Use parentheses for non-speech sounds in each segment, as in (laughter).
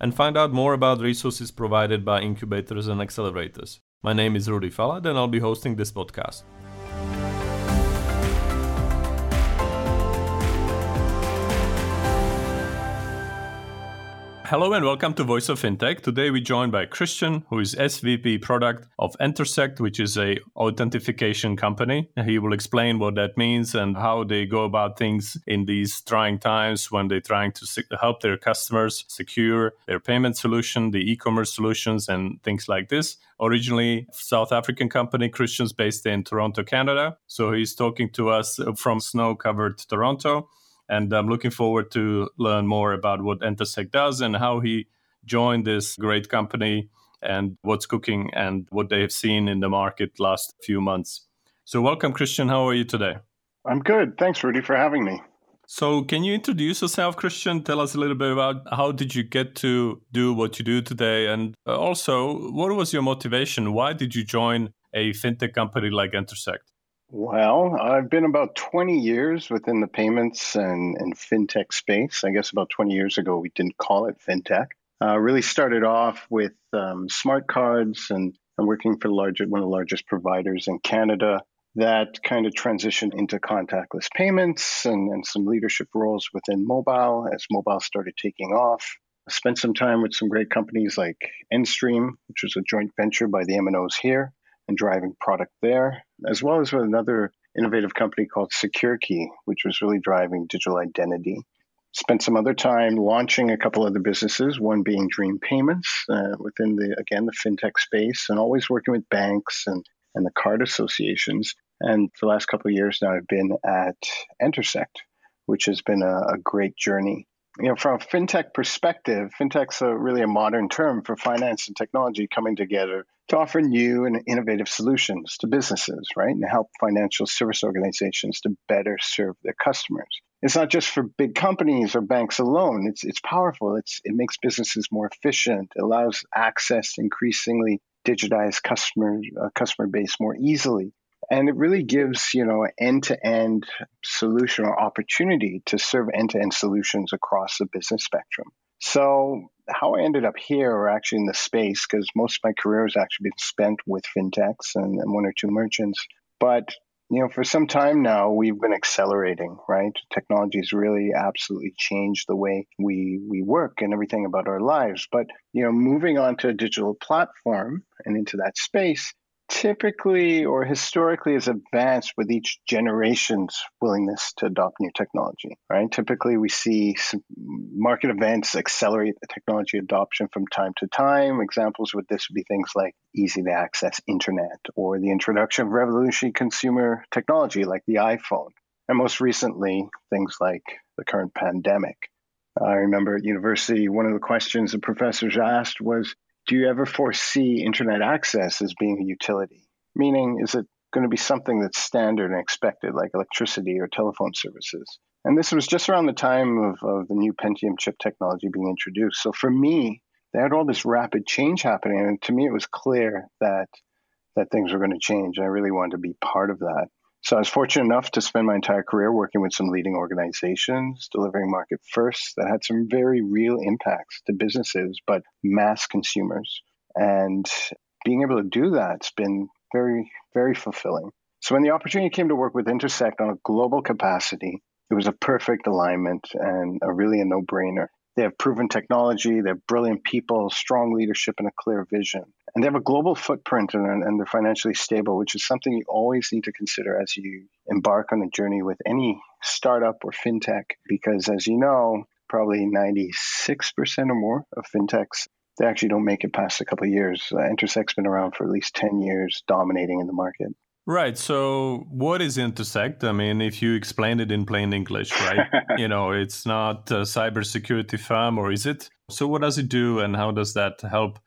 and find out more about resources provided by incubators and accelerators. My name is Rudy Falat, and I'll be hosting this podcast. Hello and welcome to Voice of Fintech. Today we're joined by Christian, who is SVP product of Entersekt, which is a authentication company. He will explain what that means and how they go about things in these trying times when they're trying to help their customers secure their payment solution, the e-commerce solutions, and things like this. Originally, South African company, Christian's based in Toronto, Canada. So he's talking to us from snow-covered Toronto and I'm looking forward to learn more about what Entersekt does and how he joined this great company and what's cooking and what they have seen in the market last few months. So welcome Christian, how are you today? I'm good. Thanks Rudy for having me. So can you introduce yourself Christian? Tell us a little bit about how did you get to do what you do today and uh, also what was your motivation? Why did you join a fintech company like Entersekt? Well, I've been about 20 years within the payments and, and fintech space. I guess about 20 years ago, we didn't call it fintech. Uh, really started off with um, smart cards and, and working for large, one of the largest providers in Canada. That kind of transitioned into contactless payments and, and some leadership roles within mobile as mobile started taking off. I spent some time with some great companies like Enstream, which was a joint venture by the MNOs here and driving product there, as well as with another innovative company called SecureKey, which was really driving digital identity. Spent some other time launching a couple other businesses, one being Dream Payments uh, within the, again, the fintech space, and always working with banks and, and the card associations. And for the last couple of years now, I've been at Entersekt, which has been a, a great journey you know, from a fintech perspective, fintech's a, really a modern term for finance and technology coming together to offer new and innovative solutions to businesses, right? And help financial service organizations to better serve their customers. It's not just for big companies or banks alone. It's it's powerful. It's it makes businesses more efficient. Allows access increasingly digitized customer uh, customer base more easily. And it really gives, you know, end-to-end solution or opportunity to serve end-to-end solutions across the business spectrum. So how I ended up here, or actually in the space, because most of my career has actually been spent with fintechs and, and, one or two merchants. But you know, for some time now, we've been accelerating. Right, technology has really absolutely changed the way we we work and everything about our lives. But you know, moving on to a digital platform and into that space, typically or historically is advanced with each generation's willingness to adopt new technology, right? Typically, we see market events accelerate the technology adoption from time to time. Examples with this would be things like easy to access internet or the introduction of revolutionary consumer technology like the iPhone. And most recently, things like the current pandemic. I remember at university, one of the questions the professors asked was do you ever foresee internet access as being a utility? Meaning, is it going to be something that's standard and expected, like electricity or telephone services? And this was just around the time of, of the new Pentium chip technology being introduced. So for me, they had all this rapid change happening, and to me, it was clear that that things were going to change. I really wanted to be part of that. So I was fortunate enough to spend my entire career working with some leading organizations, delivering market first that had some very real impacts to businesses, but mass consumers. And being able to do that's been very, very fulfilling. So when the opportunity came to work with Entersekt on a global capacity, it was a perfect alignment and a really a no-brainer. They have proven technology, they have brilliant people, strong leadership, and a clear vision. And they have a global footprint and, and they're financially stable, which is something you always need to consider as you embark on a journey with any startup or fintech. Because as you know, probably 96% or more of fintechs they actually don't make it past a couple of years. Uh, Entersekt's been around for at least 10 years, dominating in the market. Right. So, what is Entersekt? I mean, if you explain it in plain English, right? (laughs) you know, it's not a cybersecurity firm, or is it? So, what does it do, and how does that help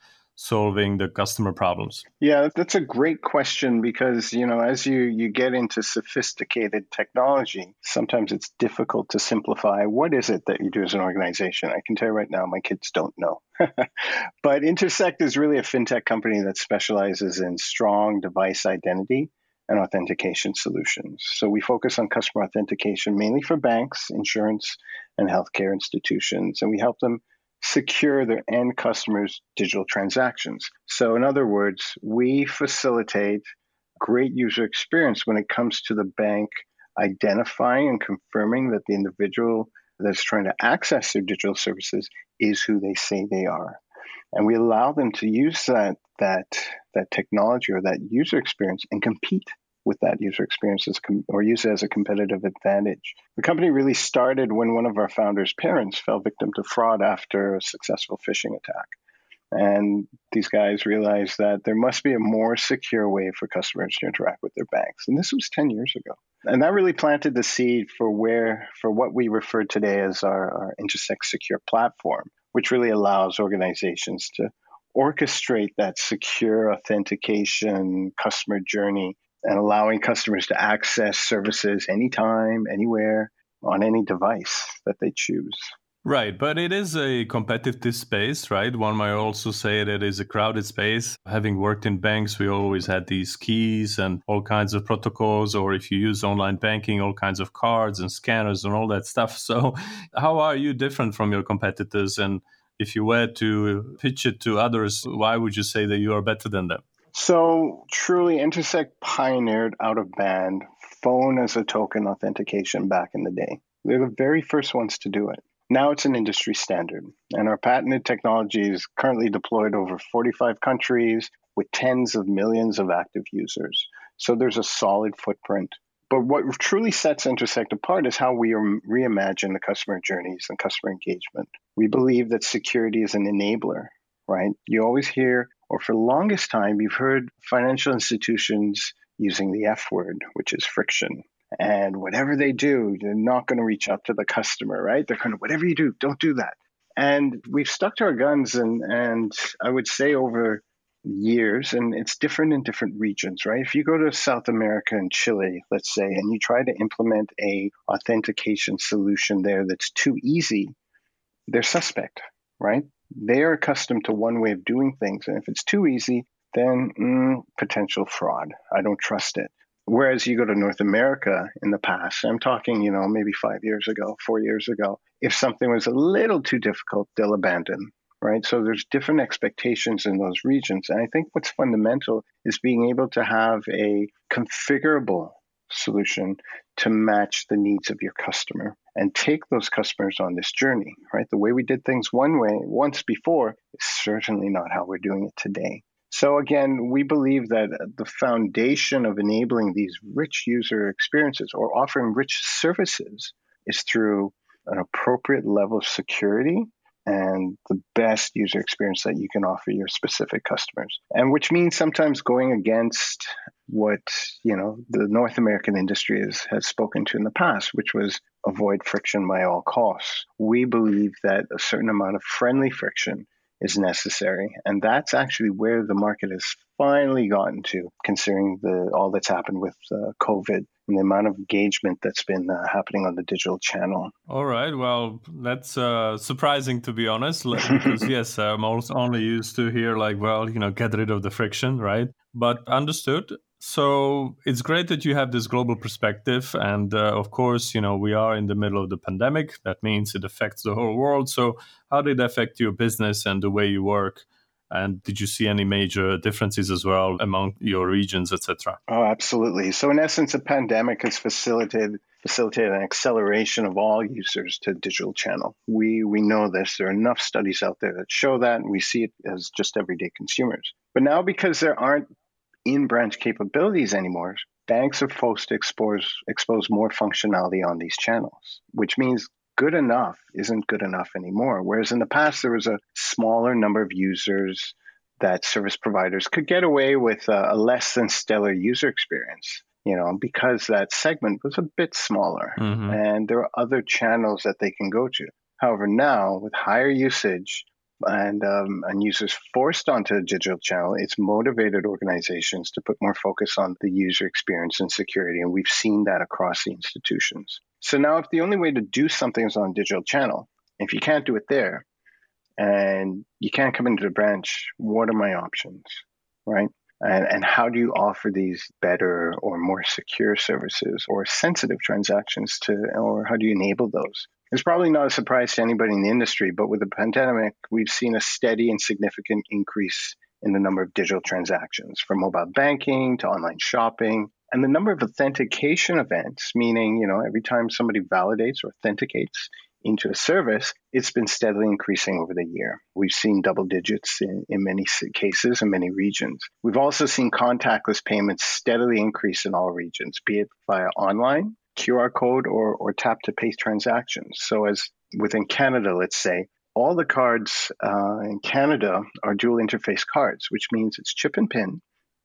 solving the customer problems? Yeah, that's a great question because, you know, as you, you get into sophisticated technology, sometimes it's difficult to simplify what is it that you do as an organization. I can tell you right now, my kids don't know. (laughs) but Entersekt is really a fintech company that specializes in strong device identity and authentication solutions. So we focus on customer authentication mainly for banks, insurance, and healthcare institutions, and we help them secure their end customers' digital transactions. So, in other words, we facilitate great user experience when it comes to the bank identifying and confirming that the individual that's trying to access their digital services is who they say they are. And we allow them to use that that that technology or that user experience and compete with that user experience as, or use it as a competitive advantage. The company really started when one of our founders' parents fell victim to fraud after a successful phishing attack. And these guys realized that there must be a more secure way for customers to interact with their banks. And this was 10 years ago. And that really planted the seed for where, for what we refer today as our, our Entersekt Secure platform, which really allows organizations to orchestrate that secure authentication customer journey and allowing customers to access services anytime, anywhere, on any device that they choose. Right, but it is a competitive space, right? One might also say that it is a crowded space. Having worked in banks, we always had these keys and all kinds of protocols, or if you use online banking, all kinds of cards and scanners and all that stuff. (laughs) So, how are you different from your competitors? And if you were to pitch it to others, why would you say that you are better than them? So, truly, Entersekt pioneered out of band phone as a token authentication back in the day. They're the very first ones to do it. Now it's an industry standard, and our patented technology is currently deployed over 45 countries with tens of millions of active users. So there's a solid footprint. But what truly sets Entersekt apart is how we reimagine the customer journeys and customer engagement. We believe that security is an enabler, right? You always hear or for the longest time, you've heard financial institutions using the F word, which is friction. And whatever they do, they're not going to reach out to the customer, right? They're kind of, whatever you do, don't do that. And we've stuck to our guns, and, and I would say over years, and it's different in different regions, right? If you go to South America and Chile, let's say, and you try to implement a authentication solution there that's too easy, they're suspect, right? They're accustomed to one way of doing things. And if it's too easy, then mm, potential fraud. I don't trust it. Whereas you go to North America in the past, I'm talking, you know, maybe five years ago, four years ago, if something was a little too difficult, they'll abandon, right? So there's different expectations in those regions. And I think what's fundamental is being able to have a configurable solution to match the needs of your customer and take those customers on this journey, right? The way we did things one way once before is certainly not how we're doing it today. So, again, we believe that the foundation of enabling these rich user experiences or offering rich services is through an appropriate level of security and the best user experience that you can offer your specific customers. And which means sometimes going against what, you know, the North American industry has, has spoken to in the past, which was avoid friction by all costs. We believe that a certain amount of friendly friction is necessary. And that's actually where the market has finally gotten to, considering the all that's happened with uh, COVID and the amount of engagement that's been uh, happening on the digital channel. All right. Well, that's uh, surprising to be honest, because (laughs) yes, I'm only used to hear like, well, you know, get rid of the friction, right? But understood. So it's great that you have this global perspective. And uh, of course, you know, we are in the middle of the pandemic. That means it affects the whole world. So, how did it affect your business and the way you work? And did you see any major differences as well among your regions, etc.? Oh, absolutely. So, in essence, a pandemic has facilitated facilitated an acceleration of all users to digital channel. We we know this. There are enough studies out there that show that, and we see it as just everyday consumers. But now, because there aren't in branch capabilities anymore, banks are forced to expose, expose more functionality on these channels, which means good enough isn't good enough anymore. Whereas in the past, there was a smaller number of users that service providers could get away with a, a less than stellar user experience you know, because that segment was a bit smaller mm-hmm. and there are other channels that they can go to. However, now with higher usage, and um, and users forced onto a digital channel, it's motivated organizations to put more focus on the user experience and security, and we've seen that across the institutions. So now, if the only way to do something is on a digital channel, if you can't do it there, and you can't come into the branch, what are my options, right? And, and how do you offer these better or more secure services or sensitive transactions to, or how do you enable those? It's probably not a surprise to anybody in the industry, but with the pandemic, we've seen a steady and significant increase in the number of digital transactions from mobile banking to online shopping and the number of authentication events, meaning, you know, every time somebody validates or authenticates into a service, it's been steadily increasing over the year. We've seen double digits in, in many cases in many regions. We've also seen contactless payments steadily increase in all regions, be it via online QR code or, or tap to pay transactions. So, as within Canada, let's say, all the cards uh, in Canada are dual interface cards, which means it's chip and pin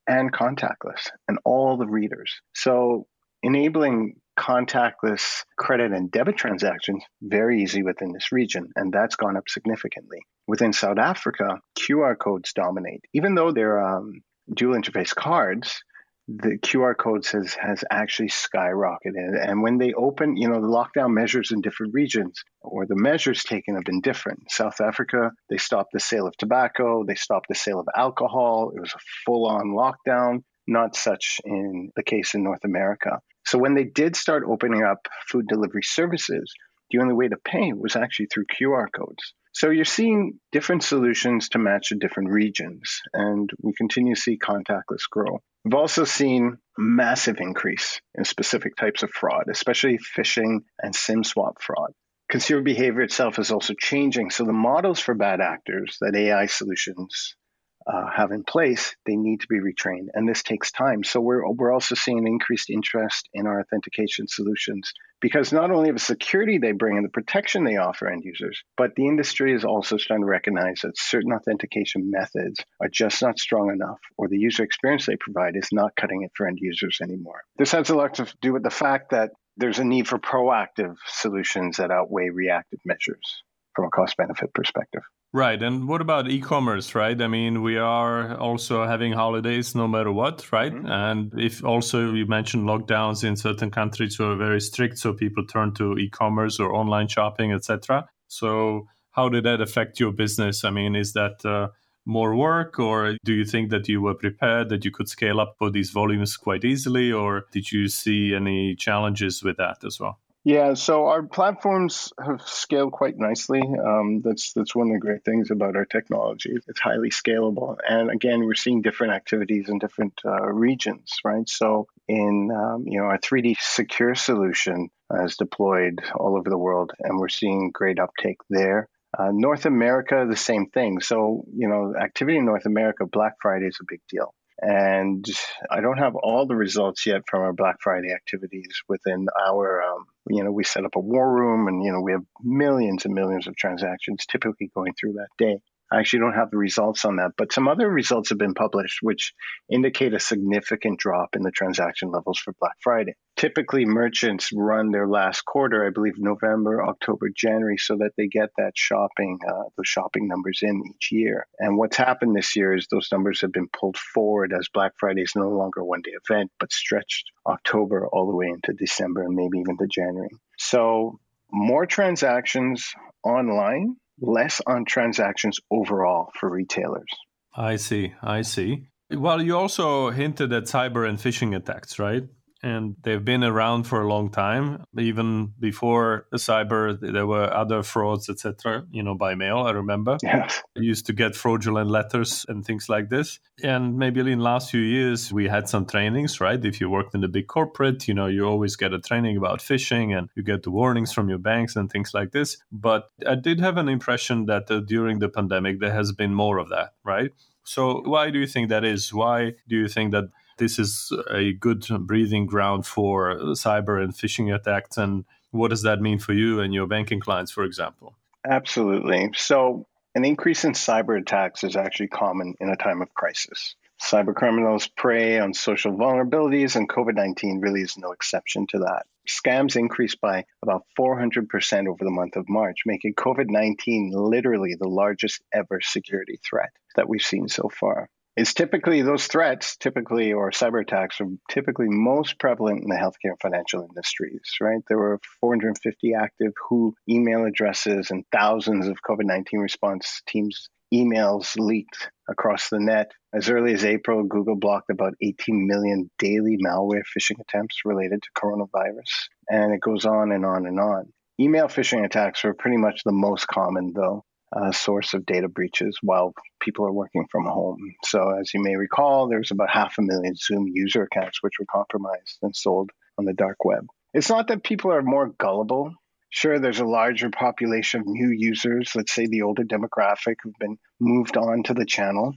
and contactless, and all the readers. So, enabling contactless credit and debit transactions very easy within this region, and that's gone up significantly. Within South Africa, QR codes dominate. Even though they're um, dual interface cards, the QR codes has has actually skyrocketed. And when they open, you know, the lockdown measures in different regions or the measures taken have been different. South Africa, they stopped the sale of tobacco, they stopped the sale of alcohol. It was a full on lockdown. Not such in the case in North America. So when they did start opening up food delivery services, the only way to pay was actually through QR codes. So you're seeing different solutions to match the different regions, and we continue to see contactless grow. We've also seen massive increase in specific types of fraud, especially phishing and SIM swap fraud. Consumer behavior itself is also changing, so the models for bad actors that AI solutions uh, have in place, they need to be retrained, and this takes time. So we're we're also seeing increased interest in our authentication solutions because not only of the security they bring and the protection they offer end users, but the industry is also starting to recognize that certain authentication methods are just not strong enough, or the user experience they provide is not cutting it for end users anymore. This has a lot to do with the fact that there's a need for proactive solutions that outweigh reactive measures from a cost benefit perspective. Right. And what about e commerce, right? I mean, we are also having holidays no matter what, right? Mm-hmm. And if also you mentioned lockdowns in certain countries were very strict, so people turn to e commerce or online shopping, etc. So, how did that affect your business? I mean, is that uh, more work, or do you think that you were prepared that you could scale up for these volumes quite easily, or did you see any challenges with that as well? Yeah, so our platforms have scaled quite nicely. Um, that's that's one of the great things about our technology. It's highly scalable, and again, we're seeing different activities in different uh, regions, right? So, in um, you know, our 3D secure solution is deployed all over the world, and we're seeing great uptake there. Uh, North America, the same thing. So, you know, activity in North America, Black Friday is a big deal. And I don't have all the results yet from our Black Friday activities within our, um, you know, we set up a war room and, you know, we have millions and millions of transactions typically going through that day. I actually don't have the results on that, but some other results have been published which indicate a significant drop in the transaction levels for Black Friday. Typically, merchants run their last quarter, I believe November, October, January, so that they get that shopping, uh, those shopping numbers in each year. And what's happened this year is those numbers have been pulled forward as Black Friday is no longer a one day event, but stretched October all the way into December and maybe even to January. So, more transactions online less on transactions overall for retailers. I see. I see. Well, you also hinted at cyber and phishing attacks, right? And they've been around for a long time. Even before the cyber, there were other frauds, etc. You know, by mail. I remember. Yes. I used to get fraudulent letters and things like this. And maybe in the last few years, we had some trainings, right? If you worked in a big corporate, you know, you always get a training about phishing, and you get the warnings from your banks and things like this. But I did have an impression that uh, during the pandemic, there has been more of that, right? So, why do you think that is? Why do you think that this is a good breathing ground for cyber and phishing attacks. And what does that mean for you and your banking clients, for example? Absolutely. So, an increase in cyber attacks is actually common in a time of crisis. Cyber criminals prey on social vulnerabilities, and COVID 19 really is no exception to that. Scams increased by about 400% over the month of March, making COVID 19 literally the largest ever security threat that we've seen so far. It's typically those threats, typically, or cyber attacks, are typically most prevalent in the healthcare and financial industries, right? There were 450 active WHO email addresses and thousands of COVID 19 response teams emails leaked across the net. As early as April, Google blocked about 18 million daily malware phishing attempts related to coronavirus. And it goes on and on and on. Email phishing attacks are pretty much the most common, though, uh, source of data breaches while people are working from home. So, as you may recall, there's about half a million Zoom user accounts which were compromised and sold on the dark web. It's not that people are more gullible Sure, there's a larger population of new users, let's say the older demographic, who've been moved on to the channel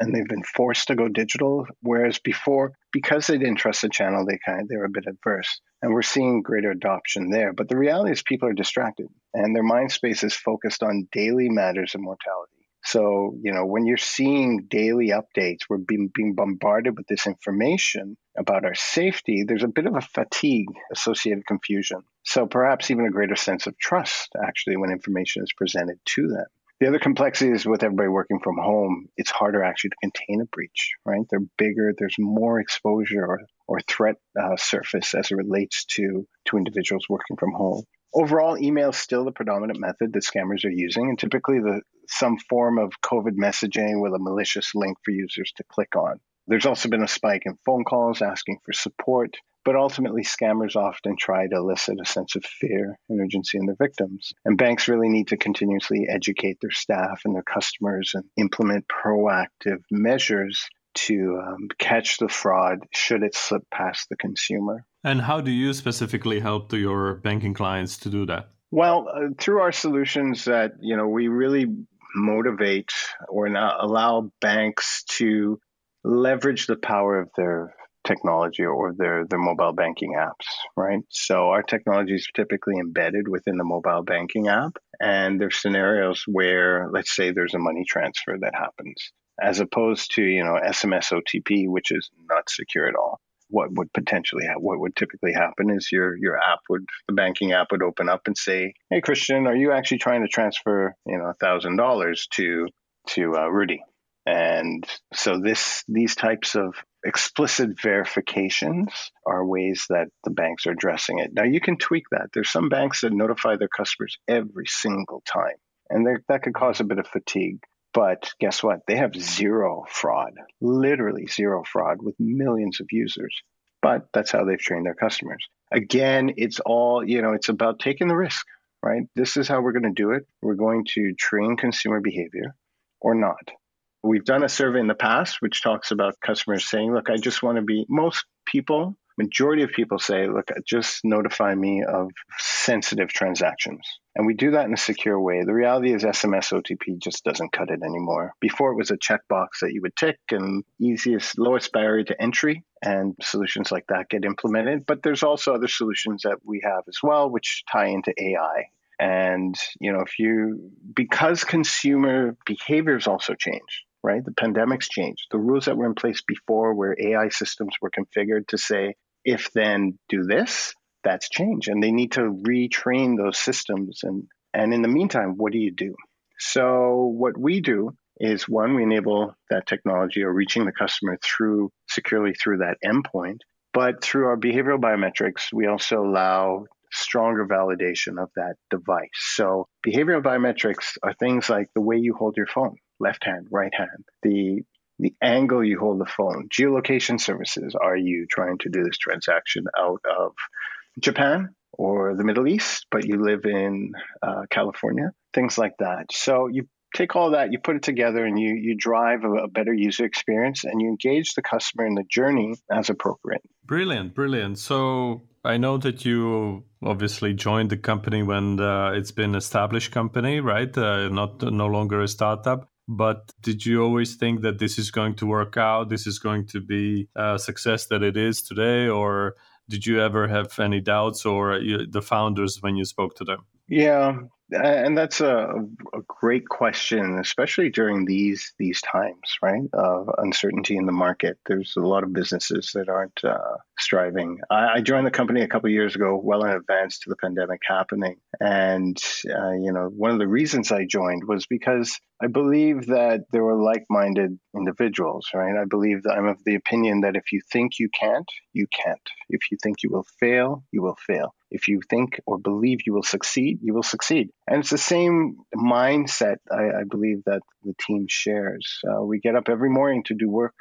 and they've been forced to go digital. Whereas before, because they didn't trust the channel, they kind of they were a bit adverse. And we're seeing greater adoption there. But the reality is people are distracted and their mind space is focused on daily matters of mortality. So, you know, when you're seeing daily updates, we're being, being bombarded with this information about our safety, there's a bit of a fatigue associated confusion. So perhaps even a greater sense of trust actually when information is presented to them. The other complexity is with everybody working from home, it's harder actually to contain a breach, right? They're bigger, there's more exposure or, or threat uh, surface as it relates to, to individuals working from home. Overall, email is still the predominant method that scammers are using, and typically the some form of COVID messaging with a malicious link for users to click on. There's also been a spike in phone calls asking for support, but ultimately, scammers often try to elicit a sense of fear and urgency in their victims. And banks really need to continuously educate their staff and their customers and implement proactive measures to um, catch the fraud should it slip past the consumer. And how do you specifically help your banking clients to do that? Well, uh, through our solutions that you know we really motivate or allow banks to leverage the power of their technology or their, their mobile banking apps, right? So our technology is typically embedded within the mobile banking app. And there's scenarios where, let's say there's a money transfer that happens, as opposed to, you know, SMS OTP, which is not secure at all. What would potentially ha- what would typically happen is your your app would the banking app would open up and say, "Hey Christian, are you actually trying to transfer you know thousand dollars to to uh, Rudy?" And so this these types of explicit verifications are ways that the banks are addressing it. Now you can tweak that. There's some banks that notify their customers every single time, and that could cause a bit of fatigue. But guess what? They have zero fraud, literally zero fraud with millions of users. But that's how they've trained their customers. Again, it's all, you know, it's about taking the risk, right? This is how we're going to do it. We're going to train consumer behavior or not. We've done a survey in the past which talks about customers saying, look, I just want to be, most people, majority of people say, look, just notify me of sensitive transactions. And we do that in a secure way. The reality is SMS OTP just doesn't cut it anymore. Before it was a checkbox that you would tick and easiest, lowest barrier to entry and solutions like that get implemented. But there's also other solutions that we have as well, which tie into AI. And, you know, if you, because consumer behaviors also change, right? The pandemic's changed. The rules that were in place before, where AI systems were configured to say, if then do this, that's changed. And they need to retrain those systems. And, and in the meantime, what do you do? So, what we do is one, we enable that technology or reaching the customer through securely through that endpoint. But through our behavioral biometrics, we also allow stronger validation of that device. So behavioral biometrics are things like the way you hold your phone left hand, right hand, the the angle you hold the phone, geolocation services. Are you trying to do this transaction out of Japan or the Middle East, but you live in uh, California? Things like that. So you take all that, you put it together, and you you drive a, a, better user experience, and you engage the customer in the journey as appropriate. Brilliant, brilliant. So I know that you obviously joined the company when uh, it's been established company, right? Uh, not no longer a startup. But did you always think that this is going to work out? This is going to be a success that it is today? Or did you ever have any doubts or the founders when you spoke to them? Yeah, and that's a, a, great question, especially during these these times, right? Of uncertainty in the market. There's a lot of businesses that aren't uh, striving. I, I, joined the company a couple years ago, well in advance to the pandemic happening, and uh, you know, one of the reasons I joined was because I believe that there were like-minded individuals, right? I believe that I'm of the opinion that if you think you can't, you can't. If you think you will fail, you will fail. If you think or believe you will succeed, you will succeed. And it's the same mindset I, I believe that the team shares. Uh, we get up every morning to do work,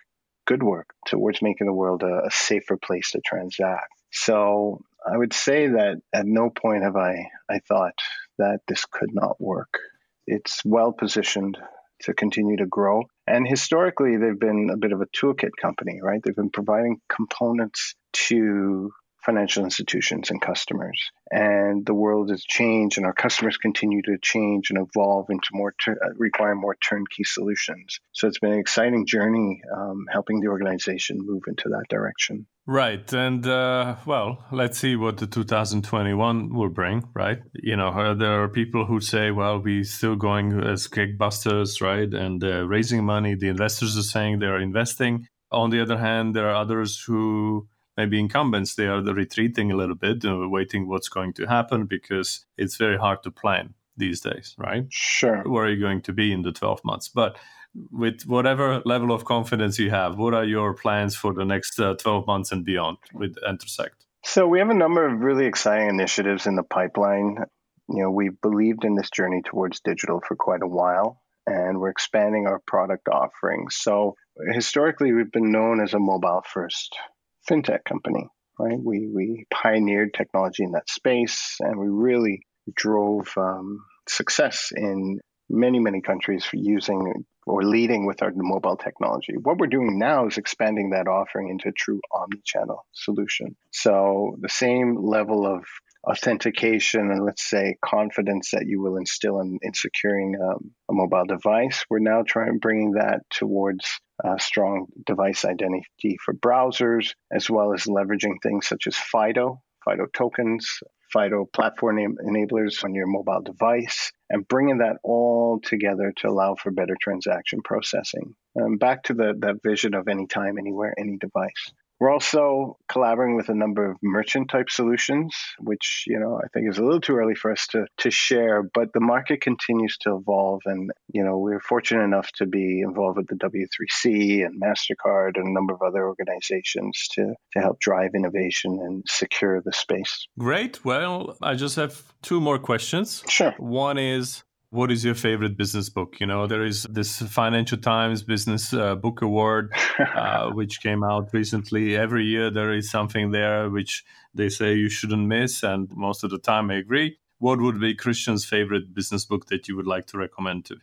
good work, towards making the world a, a safer place to transact. So I would say that at no point have I, I thought that this could not work. It's well positioned to continue to grow. And historically, they've been a bit of a toolkit company, right? They've been providing components to financial institutions and customers. And the world has changed, and our customers continue to change and evolve into more uh, require more turnkey solutions. So it's been an exciting journey um, helping the organization move into that direction. Right, and uh, well, let's see what the 2021 will bring. Right, you know, uh, there are people who say, "Well, we're still going as kickbusters, right?" And uh, raising money. The investors are saying they are investing. On the other hand, there are others who maybe incumbents they are retreating a little bit uh, waiting what's going to happen because it's very hard to plan these days right? Sure. Where are you going to be in the 12 months? But with whatever level of confidence you have what are your plans for the next uh, 12 months and beyond with Entersekt? So we have a number of really exciting initiatives in the pipeline. You know we've believed in this journey towards digital for quite a while and we're expanding our product offerings. So historically we've been known as a mobile first fintech company, right? We, we pioneered technology in that space and we really drove um, success in many, many countries for using or leading with our mobile technology. What we're doing now is expanding that offering into a true omni-channel solution. So the same level of authentication and let's say confidence that you will instill in, in securing um, a mobile device, we're now trying bringing that towards uh, strong device identity for browsers, as well as leveraging things such as FIDO, FIDO tokens, FIDO platform enablers on your mobile device, and bringing that all together to allow for better transaction processing. Um, back to the, that vision of anytime, anywhere, any device. We're also collaborating with a number of merchant type solutions, which you know I think is a little too early for us to to share. But the market continues to evolve, and you know we're fortunate enough to be involved with the W3C and Mastercard and a number of other organizations to to help drive innovation and secure the space. Great. Well, I just have two more questions. Sure. One is what is your favorite business book? You know, there is this Financial Times Business uh, Book Award, (laughs) uh, which came out recently. Every year there is something there which they say you shouldn't miss, and most of the time I agree. What would be Christian's favorite business book that you would like to recommend to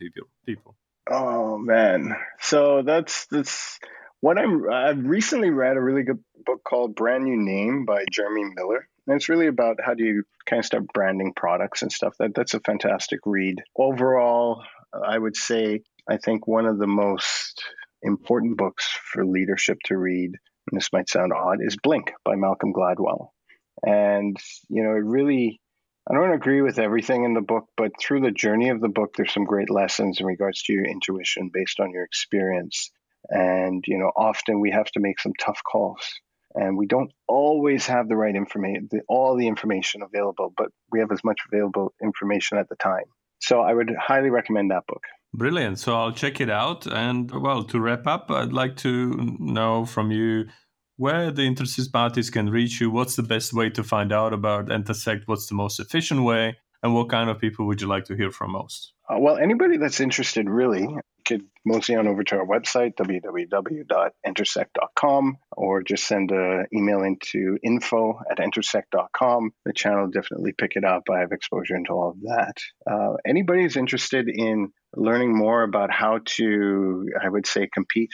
people? Oh man, so that's that's what I'm. I've recently read a really good book called Brand New Name by Jeremy Miller. And it's really about how do you kind of start branding products and stuff. That that's a fantastic read. Overall, I would say I think one of the most important books for leadership to read, and this might sound odd, is Blink by Malcolm Gladwell. And you know, it really I don't agree with everything in the book, but through the journey of the book, there's some great lessons in regards to your intuition based on your experience. And, you know, often we have to make some tough calls and we don't always have the right information, all the information available, but we have as much available information at the time. So I would highly recommend that book. Brilliant. So I'll check it out. And well, to wrap up, I'd like to know from you where the interested parties can reach you. What's the best way to find out about Entersekt What's the most efficient way? And what kind of people would you like to hear from most? Uh, well, anybody that's interested really could mostly on over to our website, www.entersekt.com, or just send an email into info at entersekt.com. The channel will definitely pick it up. I have exposure into all of that. Uh, anybody who's interested in learning more about how to, I would say, compete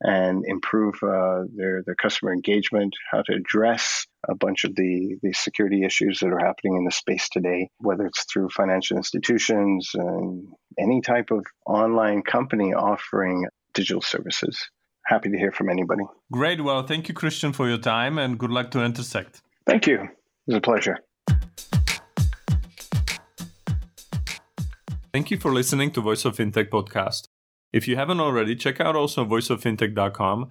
and improve uh, their, their customer engagement, how to address a bunch of the, the security issues that are happening in the space today, whether it's through financial institutions and any type of online company offering digital services. Happy to hear from anybody. Great. Well, thank you, Christian, for your time and good luck to Entersekt. Thank you. It was a pleasure. Thank you for listening to Voice of Fintech podcast. If you haven't already, check out also voiceoffintech.com,